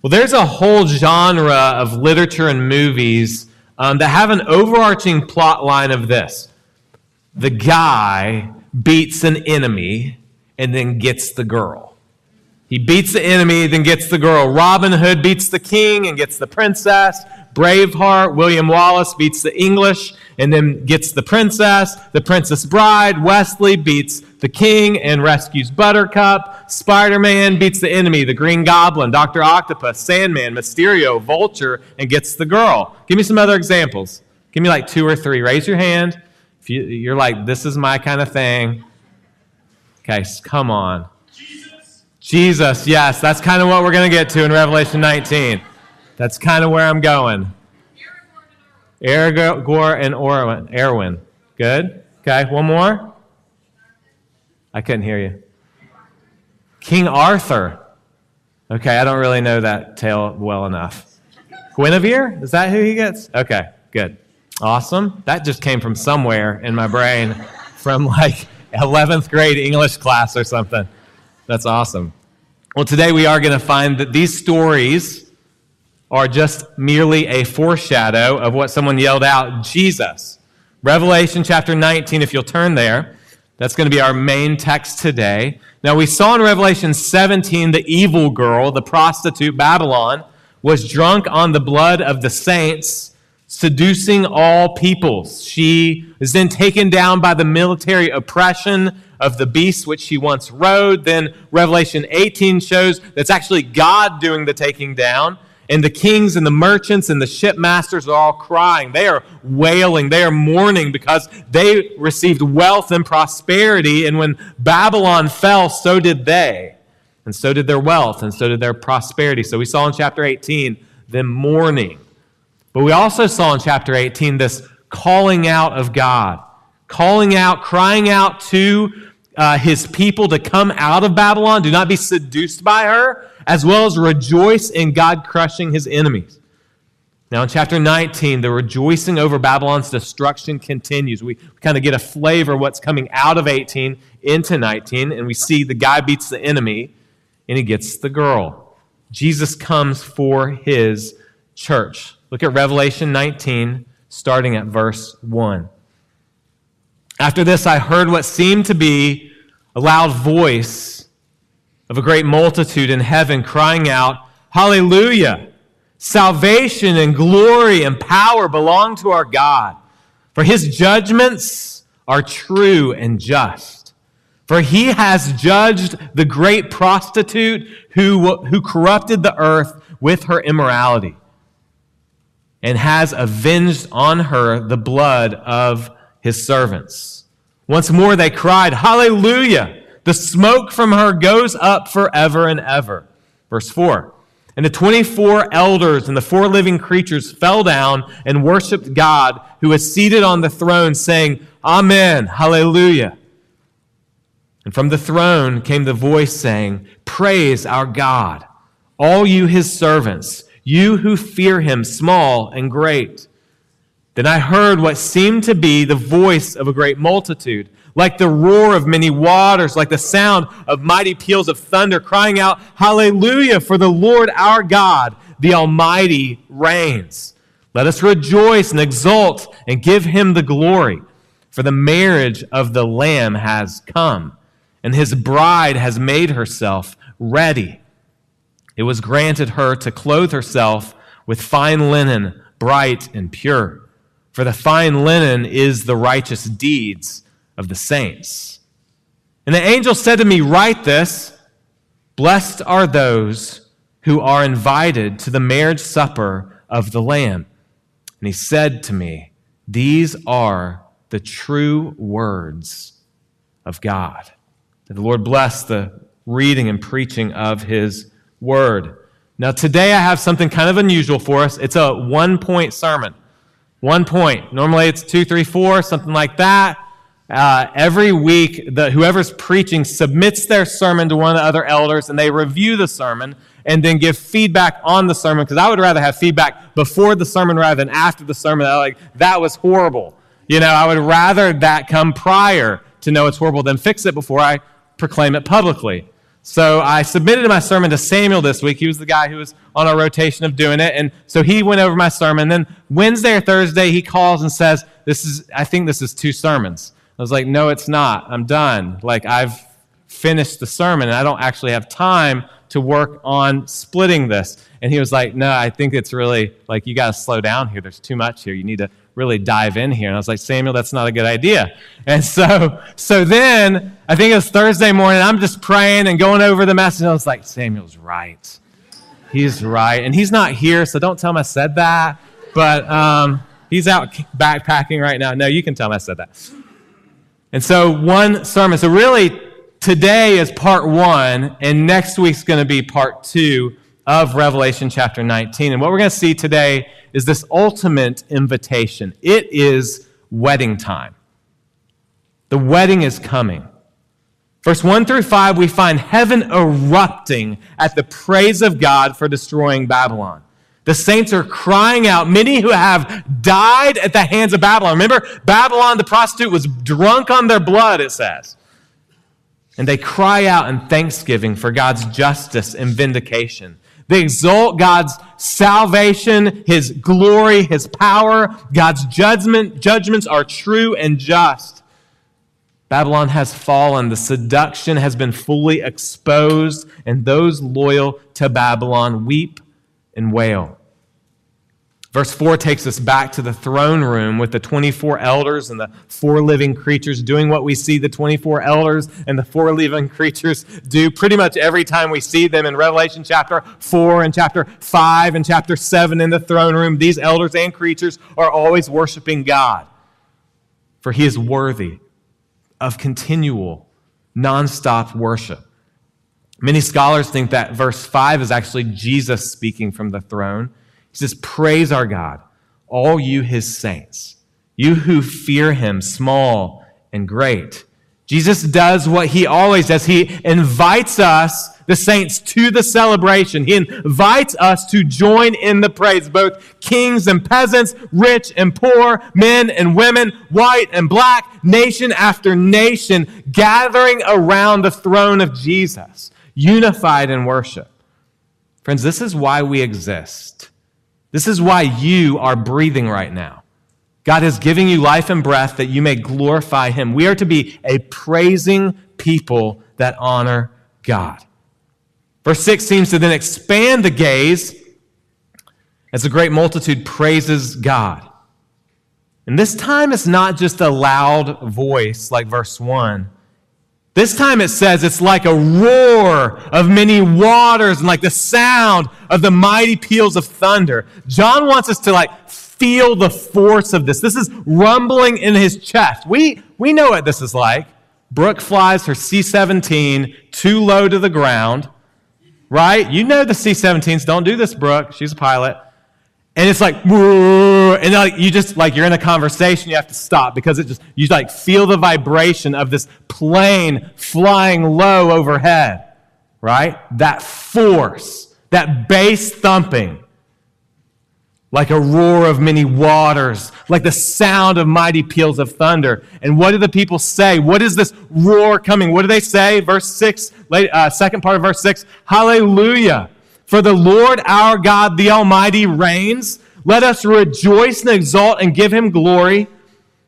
Well, there's a whole genre of literature and movies um, that have an overarching plot line of this the guy beats an enemy and then gets the girl. He beats the enemy, then gets the girl. Robin Hood beats the king and gets the princess. Braveheart, William Wallace beats the English and then gets the princess. The Princess Bride, Westley beats the king and rescues Buttercup. Spider Man beats the enemy, the Green Goblin, Dr. Octopus, Sandman, Mysterio, Vulture, and gets the girl. Give me some other examples. Give me like two or three. Raise your hand if you, you're like, this is my kind of thing. Okay, come on. Jesus. Jesus, yes, that's kind of what we're going to get to in Revelation 19. That's kind of where I'm going. Aragorn and Arwen. Arwen. Good. Okay, one more. I couldn't hear you. King Arthur. Okay, I don't really know that tale well enough. Guinevere? Is that who he gets? Okay, good. Awesome. That just came from somewhere in my brain from like 11th grade English class or something. That's awesome. Well, today we are going to find that these stories are just merely a foreshadow of what someone yelled out Jesus. Revelation chapter 19, if you'll turn there, that's going to be our main text today. Now, we saw in Revelation 17 the evil girl, the prostitute Babylon, was drunk on the blood of the saints, seducing all peoples. She is then taken down by the military oppression of the beast which she once rode. Then Revelation 18 shows that's actually God doing the taking down. And the kings and the merchants and the shipmasters are all crying. They are wailing. They are mourning because they received wealth and prosperity. And when Babylon fell, so did they. And so did their wealth, and so did their prosperity. So we saw in chapter 18 them mourning. But we also saw in chapter 18 this calling out of God, calling out, crying out to uh, his people to come out of Babylon. Do not be seduced by her as well as rejoice in God crushing his enemies. Now, in chapter 19, the rejoicing over Babylon's destruction continues. We kind of get a flavor of what's coming out of 18 into 19, and we see the guy beats the enemy and he gets the girl. Jesus comes for his church. Look at Revelation 19, starting at verse 1. After this, I heard what seemed to be a loud voice of a great multitude in heaven crying out, Hallelujah! Salvation and glory and power belong to our God, for his judgments are true and just. For he has judged the great prostitute who, who corrupted the earth with her immorality and has avenged on her the blood of his servants. Once more they cried, Hallelujah! The smoke from her goes up forever and ever. Verse 4. And the 24 elders and the four living creatures fell down and worshiped God who is seated on the throne, saying, Amen, hallelujah. And from the throne came the voice saying, Praise our God, all you his servants, you who fear him, small and great. Then I heard what seemed to be the voice of a great multitude like the roar of many waters, like the sound of mighty peals of thunder, crying out, Hallelujah, for the Lord our God, the Almighty, reigns. Let us rejoice and exult and give him the glory, for the marriage of the Lamb has come, and his bride has made herself ready. It was granted her to clothe herself with fine linen, bright and pure. For the fine linen is the righteous deeds of the saints. And the angel said to me, Write this Blessed are those who are invited to the marriage supper of the Lamb. And he said to me, These are the true words of God. That the Lord bless the reading and preaching of his word. Now, today I have something kind of unusual for us. It's a one point sermon. One point. Normally it's two, three, four, something like that uh, every week, the, whoever's preaching submits their sermon to one of the other elders, and they review the sermon and then give feedback on the sermon. Because I would rather have feedback before the sermon rather than after the sermon. Like that was horrible. You know, I would rather that come prior to know it's horrible than fix it before I proclaim it publicly. So I submitted my sermon to Samuel this week. He was the guy who was on our rotation of doing it. And so he went over my sermon. Then Wednesday or Thursday, he calls and says, This is, I think this is two sermons. I was like, No, it's not. I'm done. Like, I've finished the sermon and I don't actually have time to work on splitting this. And he was like, No, I think it's really like you got to slow down here. There's too much here. You need to really dive in here. And I was like, Samuel, that's not a good idea. And so, so then I think it was Thursday morning. I'm just praying and going over the message. I was like, Samuel's right. He's right. And he's not here, so don't tell him I said that. But um, he's out backpacking right now. No, you can tell him I said that. And so one sermon. So really, today is part one, and next week's going to be part two of Revelation chapter 19. And what we're going to see today is this ultimate invitation. It is wedding time. The wedding is coming. Verse 1 through 5, we find heaven erupting at the praise of God for destroying Babylon. The saints are crying out, many who have died at the hands of Babylon. Remember, Babylon, the prostitute, was drunk on their blood, it says. And they cry out in thanksgiving for God's justice and vindication. They exalt God's salvation, His glory, His power. God's judgment, judgments are true and just. Babylon has fallen. The seduction has been fully exposed, and those loyal to Babylon weep and wail. Verse 4 takes us back to the throne room with the 24 elders and the four living creatures doing what we see the 24 elders and the four living creatures do pretty much every time we see them in Revelation chapter 4 and chapter 5 and chapter 7 in the throne room. These elders and creatures are always worshiping God, for he is worthy of continual, nonstop worship. Many scholars think that verse 5 is actually Jesus speaking from the throne. Says, Praise our God, all you his saints, you who fear him, small and great. Jesus does what he always does. He invites us, the saints, to the celebration. He invites us to join in the praise, both kings and peasants, rich and poor, men and women, white and black, nation after nation, gathering around the throne of Jesus, unified in worship. Friends, this is why we exist. This is why you are breathing right now. God is giving you life and breath that you may glorify Him. We are to be a praising people that honor God. Verse 6 seems to then expand the gaze as a great multitude praises God. And this time it's not just a loud voice like verse 1, this time it says it's like a roar of many waters and like the sound of the mighty peals of thunder. John wants us to like feel the force of this. This is rumbling in his chest. We, we know what this is like. Brooke flies her C 17 too low to the ground, right? You know the C 17s. Don't do this, Brooke. She's a pilot and it's like and like you just like you're in a conversation you have to stop because it just you like feel the vibration of this plane flying low overhead right? That force that bass thumping like a roar of many waters like the sound of mighty peals of thunder. And what do the people say? What is this roar coming? What do they say? Verse 6 late, uh, second part of verse 6 hallelujah for the Lord our God, the Almighty, reigns. Let us rejoice and exult and give him glory.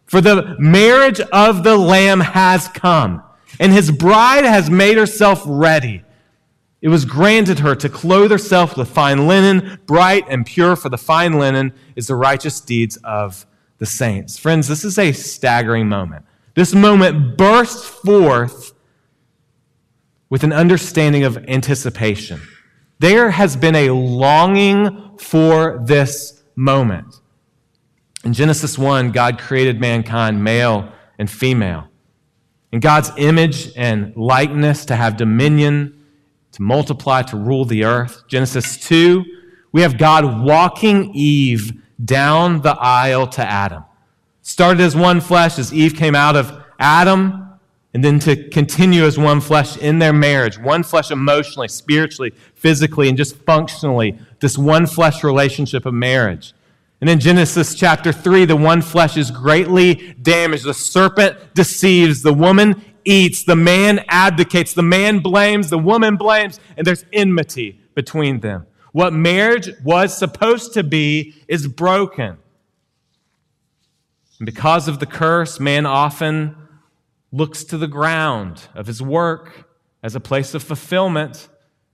For the marriage of the Lamb has come, and his bride has made herself ready. It was granted her to clothe herself with fine linen, bright and pure, for the fine linen is the righteous deeds of the saints. Friends, this is a staggering moment. This moment bursts forth with an understanding of anticipation. There has been a longing for this moment. In Genesis 1, God created mankind, male and female. In God's image and likeness to have dominion, to multiply, to rule the earth. Genesis 2, we have God walking Eve down the aisle to Adam. Started as one flesh as Eve came out of Adam and then to continue as one flesh in their marriage, one flesh emotionally, spiritually, physically, and just functionally, this one flesh relationship of marriage. And in Genesis chapter 3, the one flesh is greatly damaged. The serpent deceives the woman, eats, the man abdicates, the man blames, the woman blames, and there's enmity between them. What marriage was supposed to be is broken. And because of the curse, man often looks to the ground of his work as a place of fulfillment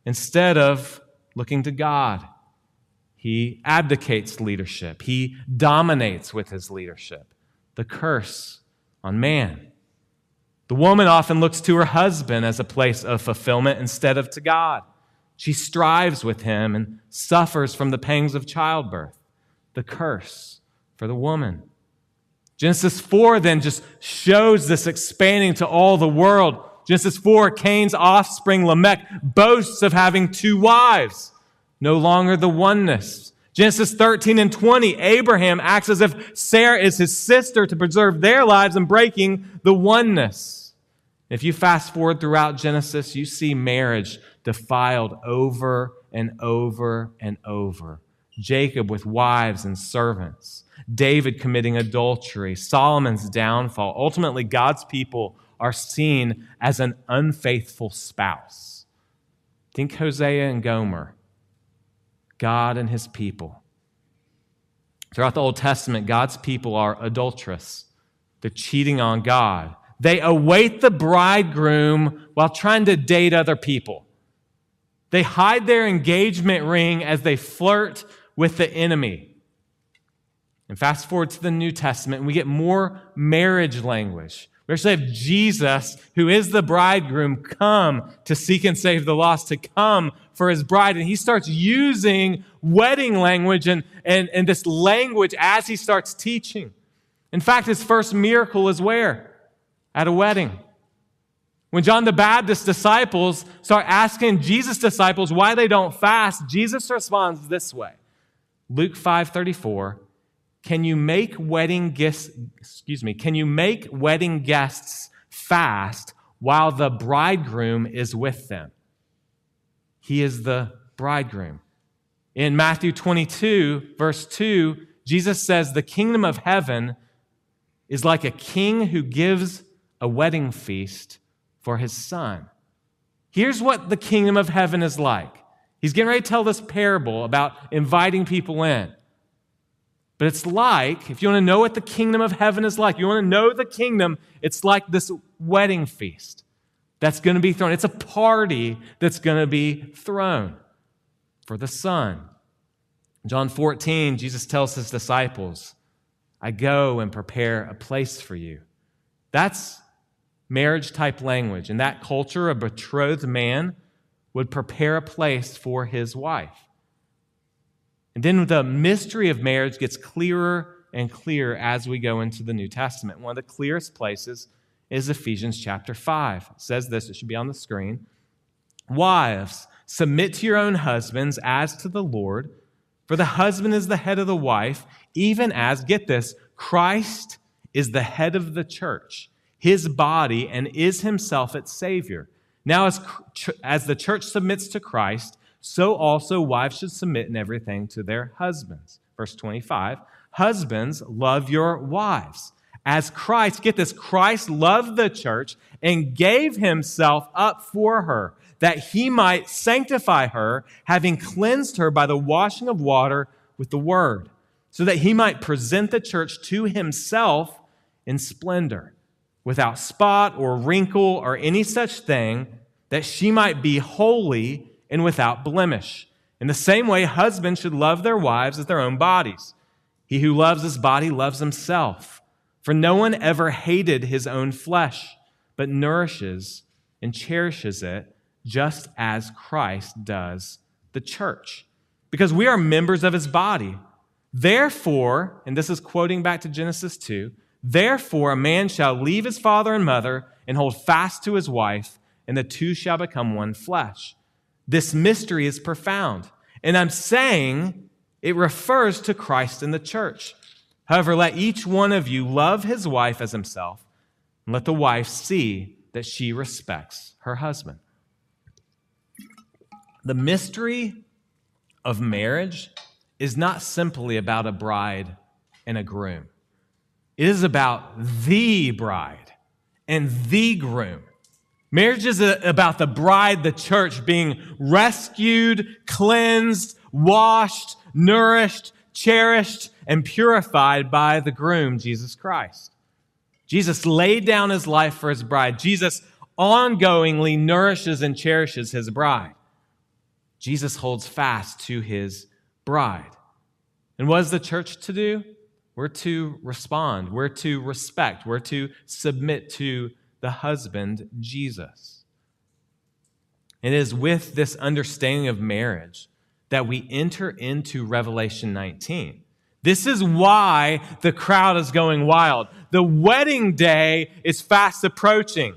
instead of looking to God. He abdicates leadership, he dominates with his leadership. The curse on man. The woman often looks to her husband as a place of fulfillment instead of to God. She strives with him and suffers from the pangs of childbirth, the curse for the woman. Genesis 4 then just shows this expanding to all the world. Genesis 4, Cain's offspring Lamech boasts of having two wives, no longer the oneness. Genesis 13 and 20, Abraham acts as if Sarah is his sister to preserve their lives and breaking the oneness. If you fast forward throughout Genesis, you see marriage defiled over and over and over. Jacob with wives and servants. David committing adultery, Solomon's downfall. Ultimately, God's people are seen as an unfaithful spouse. Think Hosea and Gomer, God and his people. Throughout the Old Testament, God's people are adulterous. They're cheating on God. They await the bridegroom while trying to date other people. They hide their engagement ring as they flirt with the enemy. And fast forward to the New Testament, and we get more marriage language. We actually have Jesus, who is the bridegroom, come to seek and save the lost, to come for his bride. And he starts using wedding language and, and, and this language as he starts teaching. In fact, his first miracle is where? At a wedding. When John the Baptist's disciples start asking Jesus' disciples why they don't fast, Jesus responds this way. Luke 5 34 can you make wedding guests, excuse me, can you make wedding guests fast while the bridegroom is with them? He is the bridegroom. In Matthew 22, verse 2, Jesus says, The kingdom of heaven is like a king who gives a wedding feast for his son. Here's what the kingdom of heaven is like. He's getting ready to tell this parable about inviting people in. But it's like, if you want to know what the kingdom of heaven is like, you want to know the kingdom, it's like this wedding feast that's going to be thrown. It's a party that's going to be thrown for the Son. John 14, Jesus tells his disciples, I go and prepare a place for you. That's marriage type language. In that culture, a betrothed man would prepare a place for his wife. And then the mystery of marriage gets clearer and clearer as we go into the New Testament. One of the clearest places is Ephesians chapter 5. It says this, it should be on the screen. Wives, submit to your own husbands as to the Lord, for the husband is the head of the wife, even as, get this, Christ is the head of the church, his body, and is himself its Savior. Now, as, as the church submits to Christ, so also wives should submit in everything to their husbands. Verse 25 Husbands, love your wives. As Christ, get this, Christ loved the church and gave himself up for her, that he might sanctify her, having cleansed her by the washing of water with the word, so that he might present the church to himself in splendor, without spot or wrinkle or any such thing, that she might be holy and without blemish. In the same way, husbands should love their wives as their own bodies. He who loves his body loves himself. For no one ever hated his own flesh, but nourishes and cherishes it, just as Christ does the church. Because we are members of his body. Therefore, and this is quoting back to Genesis 2, therefore a man shall leave his father and mother and hold fast to his wife, and the two shall become one flesh. This mystery is profound. And I'm saying it refers to Christ and the church. However, let each one of you love his wife as himself, and let the wife see that she respects her husband. The mystery of marriage is not simply about a bride and a groom, it is about the bride and the groom. Marriage is uh, about the bride, the church, being rescued, cleansed, washed, nourished, cherished, and purified by the groom, Jesus Christ. Jesus laid down his life for his bride. Jesus ongoingly nourishes and cherishes his bride. Jesus holds fast to his bride. And what is the church to do? We're to respond, we're to respect, we're to submit to the husband, Jesus. It is with this understanding of marriage that we enter into Revelation 19. This is why the crowd is going wild. The wedding day is fast approaching.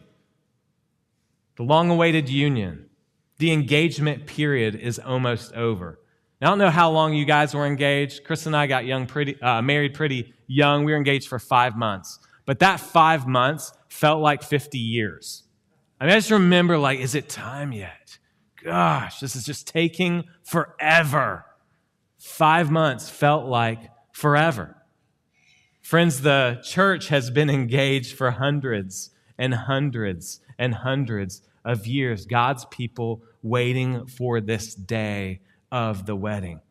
The long awaited union, the engagement period is almost over. Now, I don't know how long you guys were engaged. Chris and I got young, pretty, uh, married pretty young. We were engaged for five months. But that five months felt like 50 years. I mean, I just remember, like, is it time yet? Gosh, this is just taking forever. Five months felt like forever. Friends, the church has been engaged for hundreds and hundreds and hundreds of years. God's people waiting for this day of the wedding.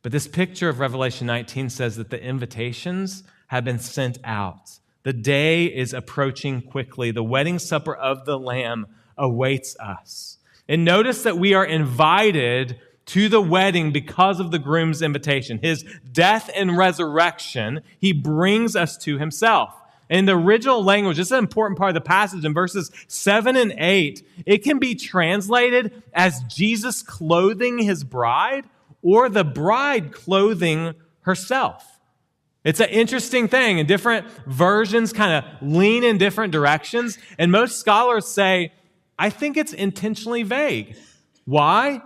But this picture of Revelation 19 says that the invitations have been sent out. The day is approaching quickly. The wedding supper of the Lamb awaits us. And notice that we are invited to the wedding because of the groom's invitation. His death and resurrection, he brings us to himself. In the original language, this is an important part of the passage in verses 7 and 8. It can be translated as Jesus clothing his bride or the bride clothing herself. It's an interesting thing, and different versions kind of lean in different directions. And most scholars say, I think it's intentionally vague. Why?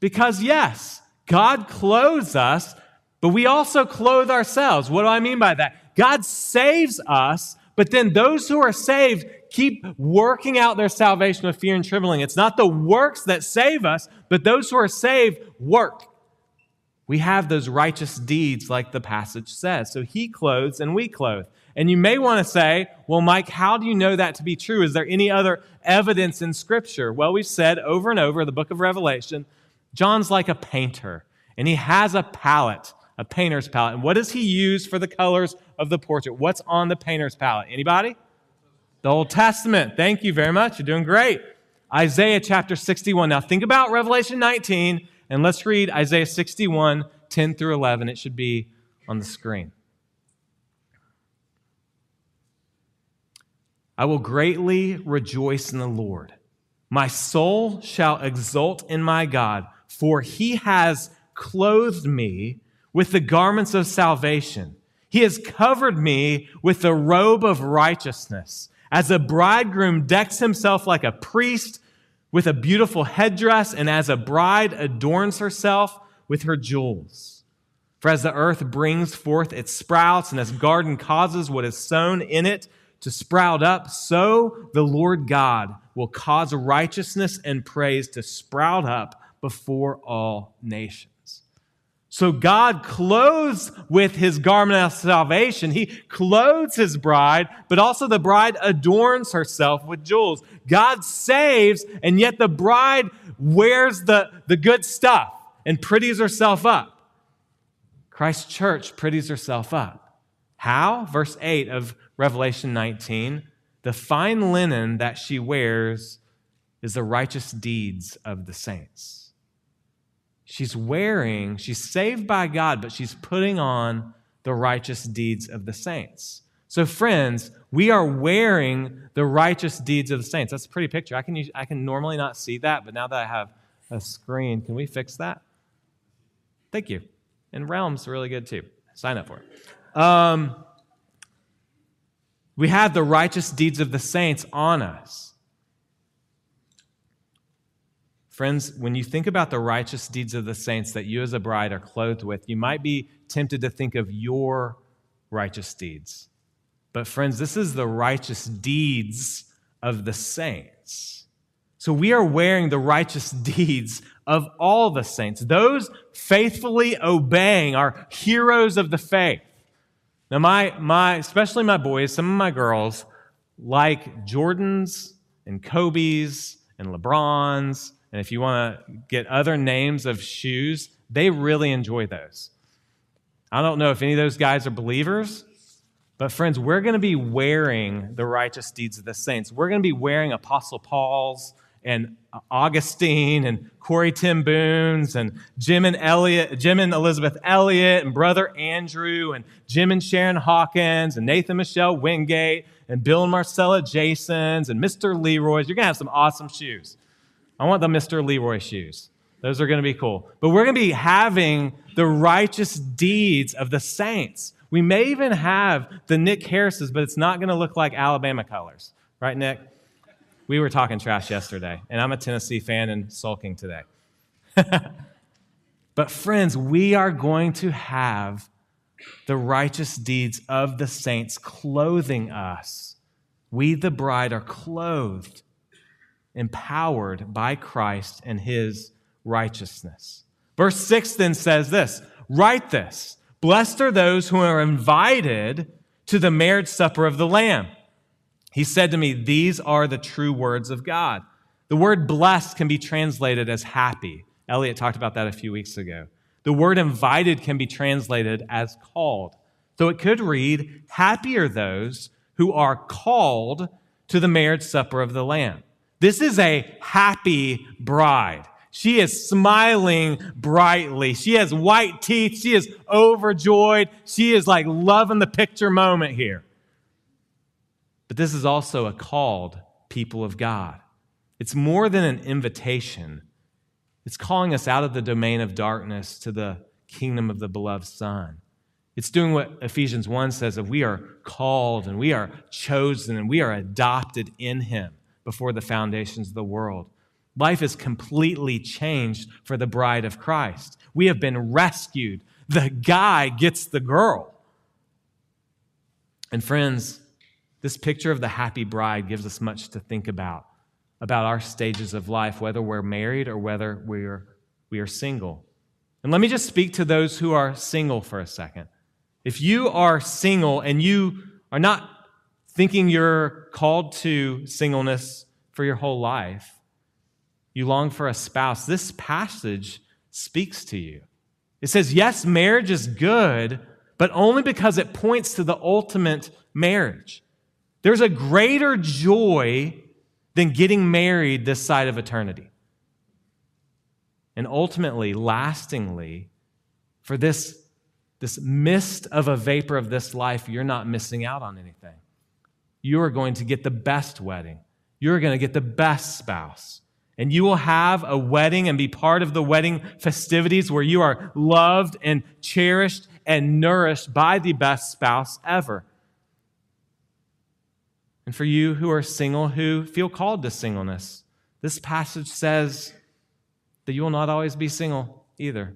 Because, yes, God clothes us, but we also clothe ourselves. What do I mean by that? God saves us, but then those who are saved keep working out their salvation with fear and trembling. It's not the works that save us, but those who are saved work. We have those righteous deeds, like the passage says. So he clothes and we clothe. And you may want to say, well, Mike, how do you know that to be true? Is there any other evidence in Scripture? Well, we've said over and over the book of Revelation, John's like a painter, and he has a palette a painter's palette. And what does he use for the colors of the portrait? What's on the painter's palette? Anybody? The Old Testament. Thank you very much. You're doing great. Isaiah chapter 61. Now think about Revelation 19 and let's read Isaiah 61, 10 through 11. It should be on the screen. I will greatly rejoice in the Lord. My soul shall exult in my God, for he has clothed me with the garments of salvation. He has covered me with the robe of righteousness. As a bridegroom decks himself like a priest with a beautiful headdress, and as a bride adorns herself with her jewels. For as the earth brings forth its sprouts, and as garden causes what is sown in it to sprout up, so the Lord God will cause righteousness and praise to sprout up before all nations. So God clothes with his garment of salvation. He clothes his bride, but also the bride adorns herself with jewels. God saves, and yet the bride wears the, the good stuff and pretties herself up. Christ's church pretties herself up. How? Verse 8 of Revelation 19 the fine linen that she wears is the righteous deeds of the saints. She's wearing, she's saved by God, but she's putting on the righteous deeds of the saints. So, friends, we are wearing the righteous deeds of the saints. That's a pretty picture. I can, use, I can normally not see that, but now that I have a screen, can we fix that? Thank you. And Realm's really good too. Sign up for it. Um, we have the righteous deeds of the saints on us. Friends, when you think about the righteous deeds of the saints that you as a bride are clothed with, you might be tempted to think of your righteous deeds. But, friends, this is the righteous deeds of the saints. So we are wearing the righteous deeds of all the saints, those faithfully obeying, are heroes of the faith. Now, my, my, especially my boys, some of my girls like Jordans and Kobe's and LeBron's. And if you want to get other names of shoes, they really enjoy those. I don't know if any of those guys are believers, but friends, we're going to be wearing the righteous deeds of the saints. We're going to be wearing Apostle Paul's and Augustine and Corrie ten Boom's and Jim and Elliot, Jim and Elisabeth Elliot and brother Andrew and Jim and Sharon Hawkins and Nathan Michelle Wingate and Bill and Marcella Jasons and Mr. Leroy's. You're going to have some awesome shoes. I want the Mr. Leroy shoes. Those are going to be cool. But we're going to be having the righteous deeds of the saints. We may even have the Nick Harris's, but it's not going to look like Alabama colors. Right, Nick? We were talking trash yesterday, and I'm a Tennessee fan and sulking today. but, friends, we are going to have the righteous deeds of the saints clothing us. We, the bride, are clothed, empowered by Christ and his righteousness. Verse 6 then says this Write this Blessed are those who are invited to the marriage supper of the Lamb. He said to me, These are the true words of God. The word blessed can be translated as happy. Elliot talked about that a few weeks ago. The word invited can be translated as called. So it could read, Happy are those who are called to the marriage supper of the Lamb. This is a happy bride. She is smiling brightly. She has white teeth. She is overjoyed. She is like loving the picture moment here. But this is also a called people of God. It's more than an invitation, it's calling us out of the domain of darkness to the kingdom of the beloved Son. It's doing what Ephesians 1 says that we are called and we are chosen and we are adopted in Him before the foundations of the world. Life is completely changed for the bride of Christ. We have been rescued. The guy gets the girl. And friends, this picture of the happy bride gives us much to think about, about our stages of life, whether we're married or whether we're, we are single. And let me just speak to those who are single for a second. If you are single and you are not thinking you're called to singleness for your whole life, you long for a spouse, this passage speaks to you. It says, yes, marriage is good, but only because it points to the ultimate marriage. There's a greater joy than getting married this side of eternity. And ultimately, lastingly, for this, this mist of a vapor of this life, you're not missing out on anything. You are going to get the best wedding. You're going to get the best spouse. And you will have a wedding and be part of the wedding festivities where you are loved and cherished and nourished by the best spouse ever. And for you who are single, who feel called to singleness, this passage says that you will not always be single either.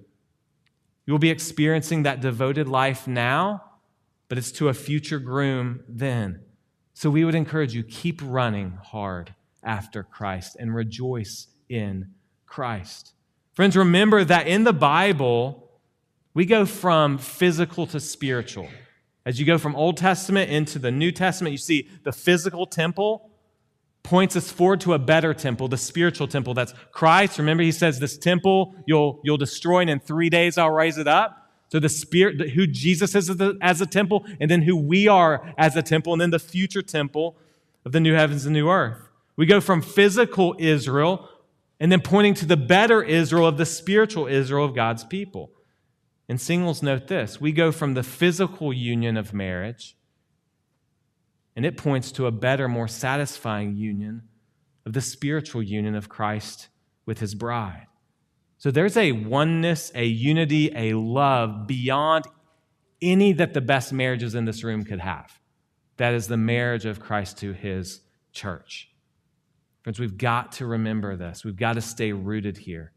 You will be experiencing that devoted life now, but it's to a future groom then. So we would encourage you keep running hard after Christ and rejoice in Christ. Friends, remember that in the Bible, we go from physical to spiritual. As you go from Old Testament into the New Testament, you see the physical temple points us forward to a better temple, the spiritual temple. That's Christ. Remember, he says, This temple you'll, you'll destroy, and in three days I'll raise it up. So the spirit, who Jesus is as a temple, and then who we are as a temple, and then the future temple of the new heavens and new earth. We go from physical Israel and then pointing to the better Israel of the spiritual Israel of God's people. And singles, note this we go from the physical union of marriage, and it points to a better, more satisfying union of the spiritual union of Christ with his bride. So there's a oneness, a unity, a love beyond any that the best marriages in this room could have. That is the marriage of Christ to his church. Friends, we've got to remember this. We've got to stay rooted here.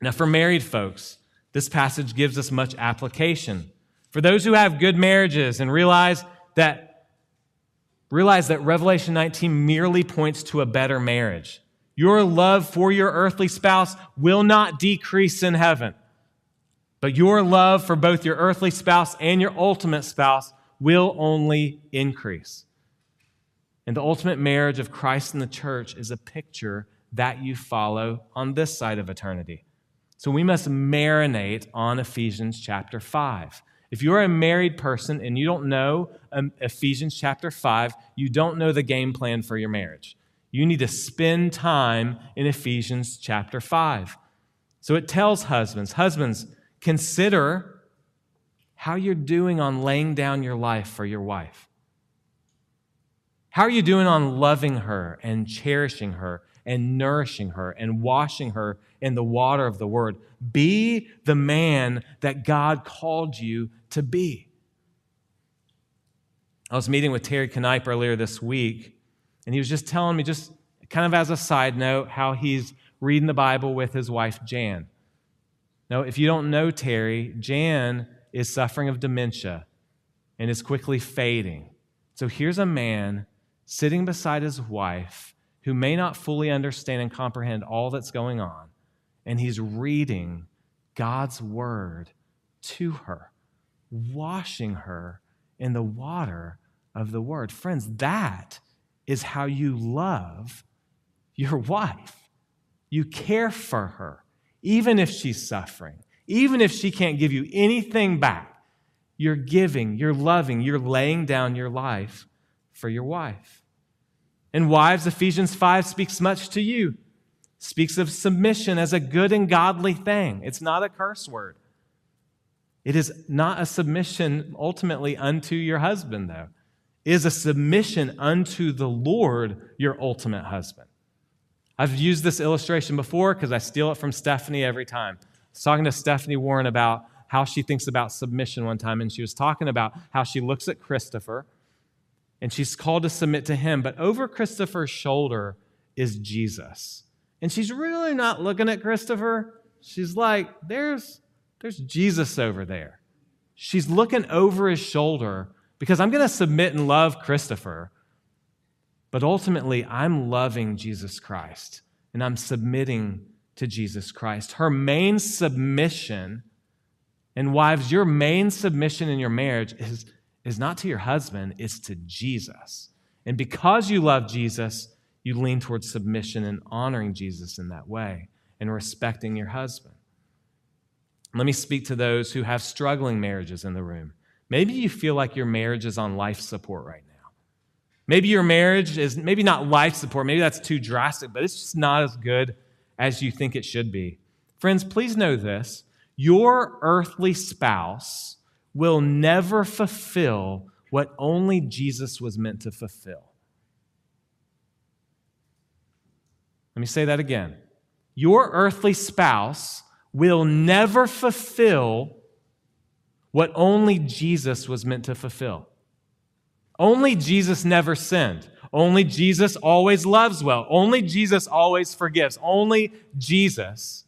Now, for married folks, this passage gives us much application. For those who have good marriages and realize that realize that Revelation 19 merely points to a better marriage. Your love for your earthly spouse will not decrease in heaven. But your love for both your earthly spouse and your ultimate spouse will only increase. And the ultimate marriage of Christ and the church is a picture that you follow on this side of eternity. So we must marinate on Ephesians chapter 5. If you're a married person and you don't know um, Ephesians chapter 5, you don't know the game plan for your marriage. You need to spend time in Ephesians chapter 5. So it tells husbands, husbands, consider how you're doing on laying down your life for your wife. How are you doing on loving her and cherishing her and nourishing her and washing her in the water of the word? Be the man that God called you to be. I was meeting with Terry Knipe earlier this week, and he was just telling me, just kind of as a side note, how he's reading the Bible with his wife, Jan. Now, if you don't know Terry, Jan is suffering of dementia and is quickly fading. So here's a man sitting beside his wife who may not fully understand and comprehend all that's going on, and he's reading God's word to her, washing her in the water of the word. Friends, that is how you love your wife. You care for her, even if she's suffering, even if she can't give you anything back. You're giving, you're loving, you're laying down your life for your wife. And wives, Ephesians 5 speaks much to you, speaks of submission as a good and godly thing. It's not a curse word. It is not a submission ultimately unto your husband, though. Is a submission unto the Lord, your ultimate husband. I've used this illustration before because I steal it from Stephanie every time. I was talking to Stephanie Warren about how she thinks about submission one time, and she was talking about how she looks at Christopher and she's called to submit to him. But over Christopher's shoulder is Jesus. And she's really not looking at Christopher. She's like, there's, there's Jesus over there. She's looking over his shoulder because I'm going to submit and love Christopher. But ultimately, I'm loving Jesus Christ and I'm submitting to Jesus Christ. Her main submission, and wives, your main submission in your marriage is is not to your husband, it's to Jesus. And because you love Jesus, you lean towards submission and honoring Jesus in that way and respecting your husband. Let me speak to those who have struggling marriages in the room. Maybe you feel like your marriage is on life support right now. Maybe your marriage is maybe not life support, maybe that's too drastic, but it's just not as good as you think it should be. Friends, please know this your earthly spouse will never fulfill what only Jesus was meant to fulfill. Let me say that again. Your earthly spouse will never fulfill what only Jesus was meant to fulfill. Only Jesus never sinned. Only Jesus always loves well. Only Jesus always forgives. Only Jesus.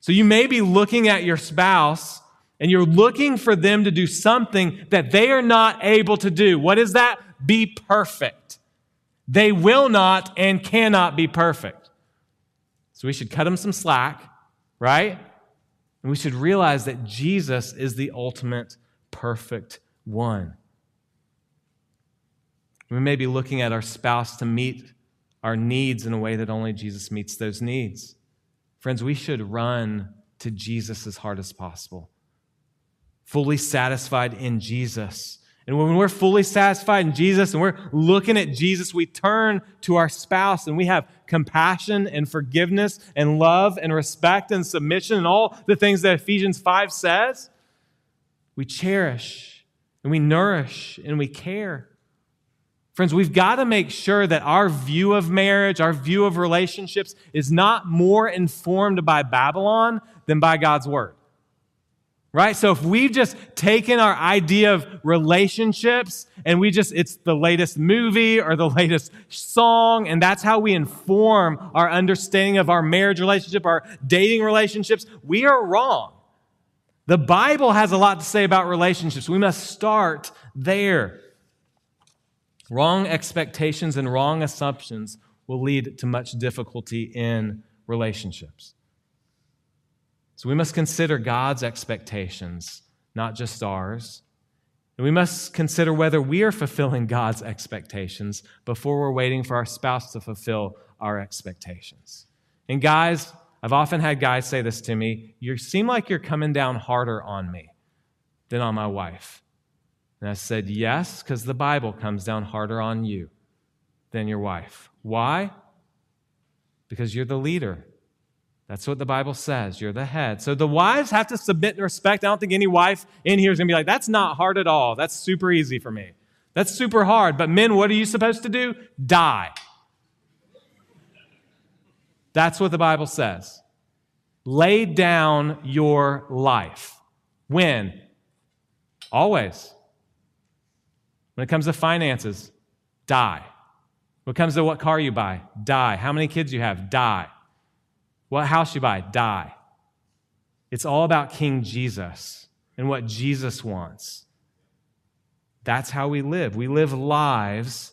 So you may be looking at your spouse and you're looking for them to do something that they are not able to do. What is that? Be perfect. They will not and cannot be perfect. So we should cut them some slack, right? And we should realize that Jesus is the ultimate perfect one. We may be looking at our spouse to meet our needs in a way that only Jesus meets those needs. Friends, we should run to Jesus as hard as possible fully satisfied in Jesus. And when we're fully satisfied in Jesus and we're looking at Jesus, we turn to our spouse and we have compassion and forgiveness and love and respect and submission and all the things that Ephesians 5 says. We cherish and we nourish and we care. Friends, we've got to make sure that our view of marriage, our view of relationships is not more informed by Babylon than by God's word right? So if we've just taken our idea of relationships and we just, it's the latest movie or the latest song, and that's how we inform our understanding of our marriage relationship, our dating relationships, we are wrong. The Bible has a lot to say about relationships. We must start there. Wrong expectations and wrong assumptions will lead to much difficulty in relationships. So we must consider God's expectations, not just ours. And we must consider whether we are fulfilling God's expectations before we're waiting for our spouse to fulfill our expectations. And guys, I've often had guys say this to me You seem like you're coming down harder on me than on my wife. And I said, Yes, because the Bible comes down harder on you than your wife. Why? Because you're the leader. That's what the Bible says. You're the head. So the wives have to submit and respect. I don't think any wife in here is going to be like, that's not hard at all. That's super easy for me. That's super hard. But men, what are you supposed to do? Die. That's what the Bible says. Lay down your life. When? Always. When it comes to finances, die. When it comes to what car you buy, die. How many kids you have, die. What house you buy, die. It's all about King Jesus and what Jesus wants. That's how we live. We live lives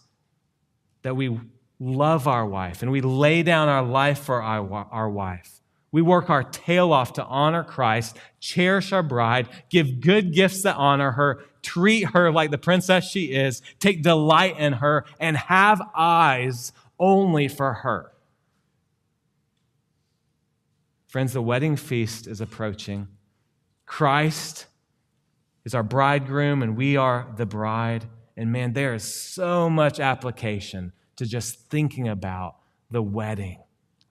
that we love our wife and we lay down our life for our, our wife. We work our tail off to honor Christ, cherish our bride, give good gifts that honor her, treat her like the princess she is, take delight in her, and have eyes only for her. Friends, the wedding feast is approaching. Christ is our bridegroom, and we are the bride. And man, there is so much application to just thinking about the wedding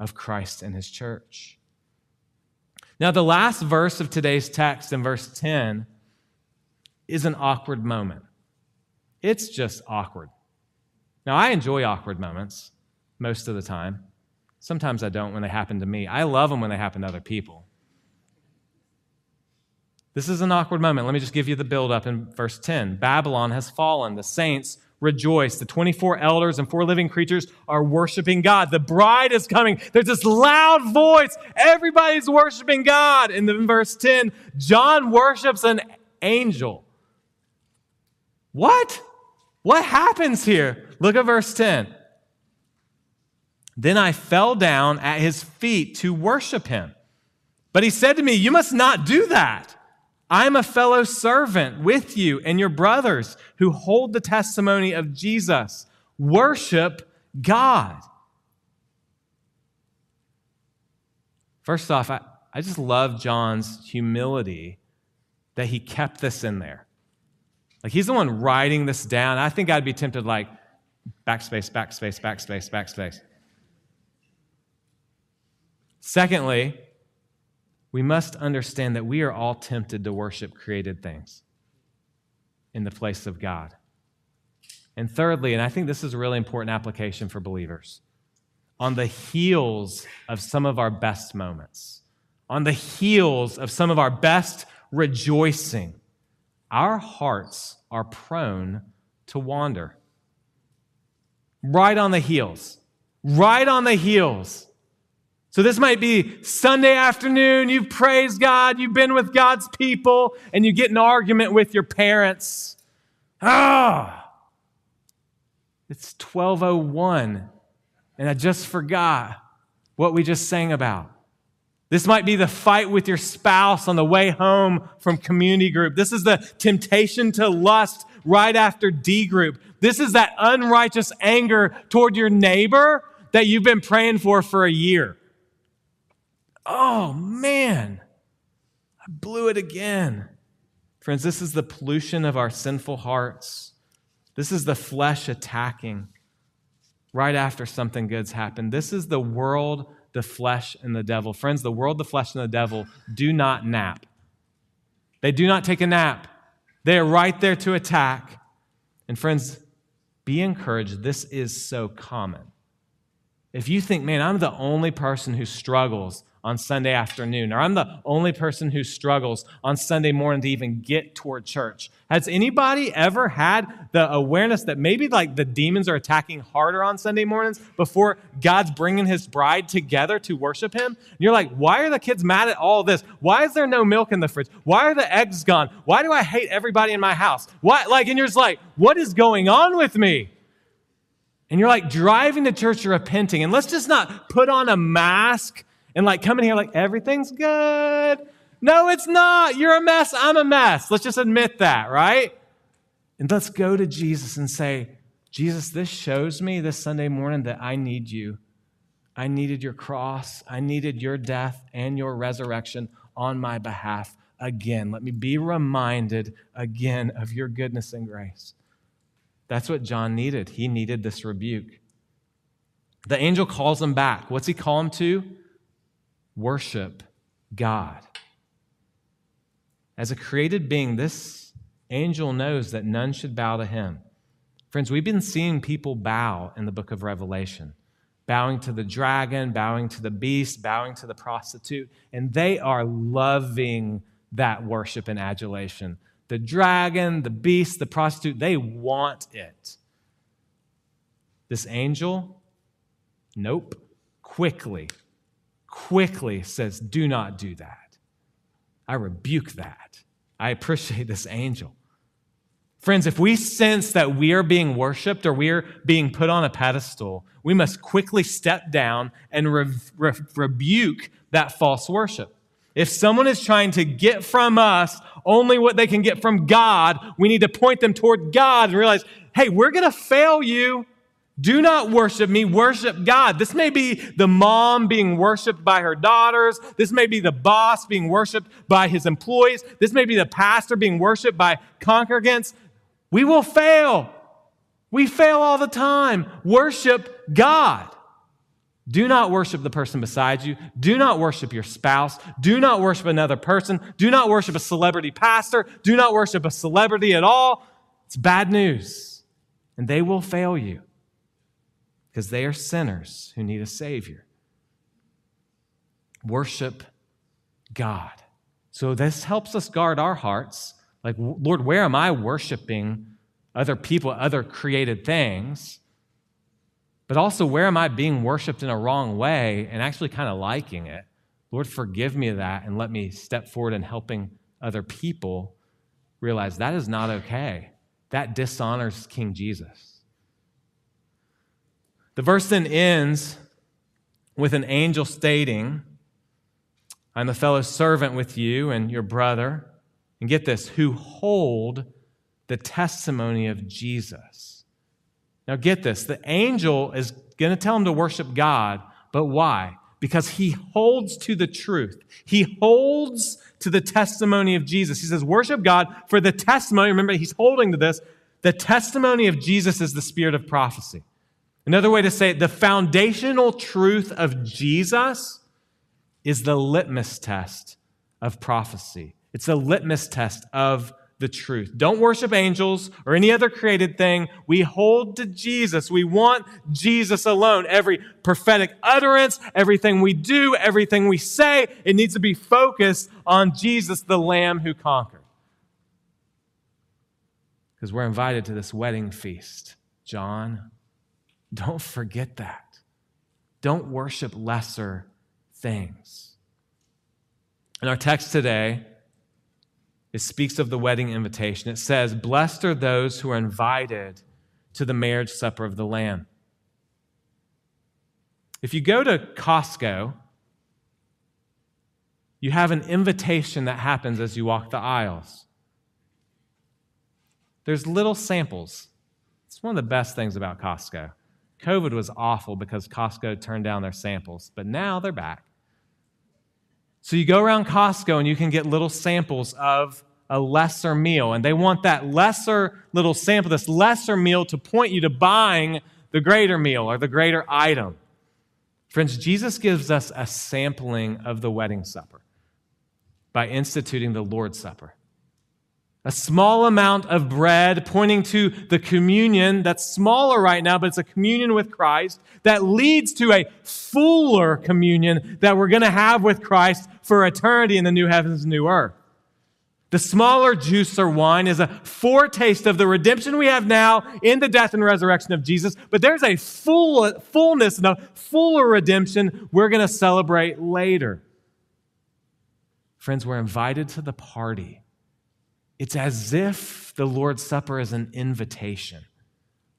of Christ and his church. Now, the last verse of today's text in verse 10 is an awkward moment. It's just awkward. Now, I enjoy awkward moments most of the time. Sometimes I don't when they happen to me. I love them when they happen to other people. This is an awkward moment. Let me just give you the build up in verse 10. Babylon has fallen. The saints rejoice. The 24 elders and four living creatures are worshiping God. The bride is coming. There's this loud voice. Everybody's worshiping God. And then verse 10, John worships an angel. What? What happens here? Look at verse 10. Then I fell down at his feet to worship him. But he said to me, You must not do that. I'm a fellow servant with you and your brothers who hold the testimony of Jesus. Worship God. First off, I, I just love John's humility that he kept this in there. Like he's the one writing this down. I think I'd be tempted like backspace, backspace, backspace, backspace. Secondly, we must understand that we are all tempted to worship created things in the place of God. And thirdly, and I think this is a really important application for believers, on the heels of some of our best moments, on the heels of some of our best rejoicing, our hearts are prone to wander. Right on the heels, right on the heels so this might be Sunday afternoon, you've praised God, you've been with God's people, and you get an argument with your parents. Ah, it's 1201, and I just forgot what we just sang about. This might be the fight with your spouse on the way home from community group. This is the temptation to lust right after D group. This is that unrighteous anger toward your neighbor that you've been praying for for a year oh man, I blew it again. Friends, this is the pollution of our sinful hearts. This is the flesh attacking right after something good's happened. This is the world, the flesh, and the devil. Friends, the world, the flesh, and the devil do not nap. They do not take a nap. They are right there to attack. And friends, be encouraged. This is so common. If you think, man, I'm the only person who struggles on Sunday afternoon, or I'm the only person who struggles on Sunday morning to even get toward church. Has anybody ever had the awareness that maybe like the demons are attacking harder on Sunday mornings before God's bringing his bride together to worship him? And you're like, why are the kids mad at all this? Why is there no milk in the fridge? Why are the eggs gone? Why do I hate everybody in my house? Why? Like, and you're just like, what is going on with me? And you're like driving to church repenting. And let's just not put on a mask and like coming here like everything's good. No, it's not. You're a mess. I'm a mess. Let's just admit that, right? And let's go to Jesus and say, Jesus, this shows me this Sunday morning that I need you. I needed your cross. I needed your death and your resurrection on my behalf again. Let me be reminded again of your goodness and grace. That's what John needed. He needed this rebuke. The angel calls him back. What's he call him to? Worship God. As a created being, this angel knows that none should bow to him. Friends, we've been seeing people bow in the book of Revelation bowing to the dragon, bowing to the beast, bowing to the prostitute, and they are loving that worship and adulation. The dragon, the beast, the prostitute, they want it. This angel, nope, quickly, quickly says, Do not do that. I rebuke that. I appreciate this angel. Friends, if we sense that we are being worshiped or we are being put on a pedestal, we must quickly step down and re- re- rebuke that false worship. If someone is trying to get from us only what they can get from God, we need to point them toward God and realize, hey, we're going to fail you. Do not worship me, worship God. This may be the mom being worshiped by her daughters. This may be the boss being worshiped by his employees. This may be the pastor being worshiped by congregants. We will fail. We fail all the time. Worship God. Do not worship the person beside you. Do not worship your spouse. Do not worship another person. Do not worship a celebrity pastor. Do not worship a celebrity at all. It's bad news. And they will fail you because they are sinners who need a Savior. Worship God. So this helps us guard our hearts like, Lord, where am I worshiping other people, other created things? But also, where am I being worshiped in a wrong way and actually kind of liking it? Lord, forgive me that and let me step forward in helping other people realize that is not okay. That dishonors King Jesus. The verse then ends with an angel stating, I'm a fellow servant with you and your brother and get this, who hold the testimony of Jesus. Now, get this the angel is going to tell him to worship God, but why? Because he holds to the truth. He holds to the testimony of Jesus. He says, Worship God for the testimony. Remember, he's holding to this. The testimony of Jesus is the spirit of prophecy. Another way to say it, the foundational truth of Jesus is the litmus test of prophecy. It's the litmus test of the truth. Don't worship angels or any other created thing. We hold to Jesus. We want Jesus alone. Every prophetic utterance, everything we do, everything we say, it needs to be focused on Jesus, the Lamb who conquered. Because we're invited to this wedding feast. John, don't forget that. Don't worship lesser things. In our text today, it speaks of the wedding invitation. It says, Blessed are those who are invited to the marriage supper of the Lamb. If you go to Costco, you have an invitation that happens as you walk the aisles. There's little samples. It's one of the best things about Costco. COVID was awful because Costco turned down their samples, but now they're back. So you go around Costco and you can get little samples of a lesser meal. And they want that lesser little sample, this lesser meal to point you to buying the greater meal or the greater item. Friends, Jesus gives us a sampling of the wedding supper by instituting the Lord's Supper. A small amount of bread pointing to the communion that's smaller right now, but it's a communion with Christ that leads to a fuller communion that we're going to have with Christ for eternity in the new heavens and new earth. The smaller juice or wine is a foretaste of the redemption we have now in the death and resurrection of Jesus, but there's a full fullness and a fuller redemption we're going to celebrate later. Friends, we're invited to the party. It's as if the Lord's Supper is an invitation.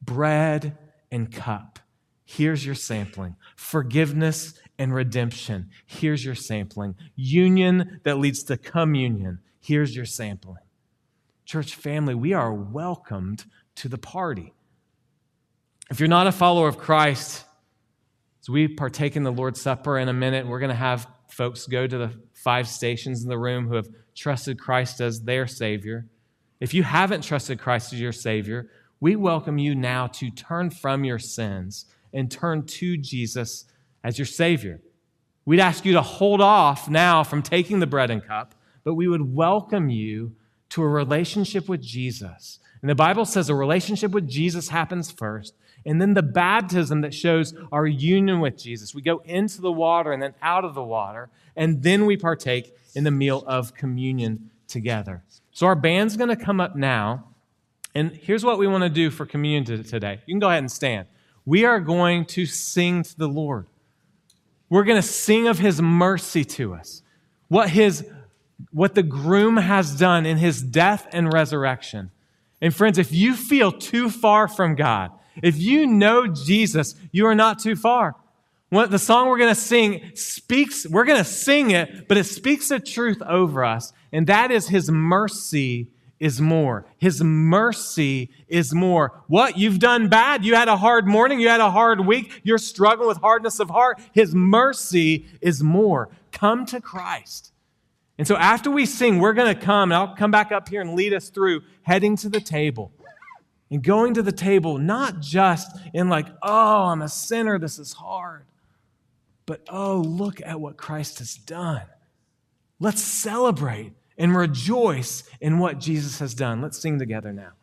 Bread and cup. Here's your sampling. Forgiveness and redemption. Here's your sampling. Union that leads to communion Here's your sampling. church family, we are welcomed to the party. If you're not a follower of Christ, as we partake in the Lord's Supper in a minute, we're going to have folks go to the five stations in the room who have trusted Christ as their Savior. If you haven't trusted Christ as your Savior, we welcome you now to turn from your sins and turn to Jesus as your Savior. We'd ask you to hold off now from taking the bread and cup, but we would welcome you to a relationship with Jesus. And the Bible says a relationship with Jesus happens first, and then the baptism that shows our union with Jesus. We go into the water and then out of the water, and then we partake in the meal of communion together. So our band's going to come up now, and here's what we want to do for communion today. You can go ahead and stand. We are going to sing to the Lord. We're going to sing of his mercy to us, what his what the groom has done in his death and resurrection. And friends, if you feel too far from God, if you know Jesus, you are not too far. What the song we're going to sing speaks, we're going to sing it, but it speaks the truth over us, and that is his mercy is more. His mercy is more. What? You've done bad. You had a hard morning. You had a hard week. You're struggling with hardness of heart. His mercy is more. Come to Christ. And so after we sing, we're going to come, and I'll come back up here and lead us through heading to the table. And going to the table, not just in like, oh, I'm a sinner, this is hard, but oh, look at what Christ has done. Let's celebrate and rejoice in what Jesus has done. Let's sing together now.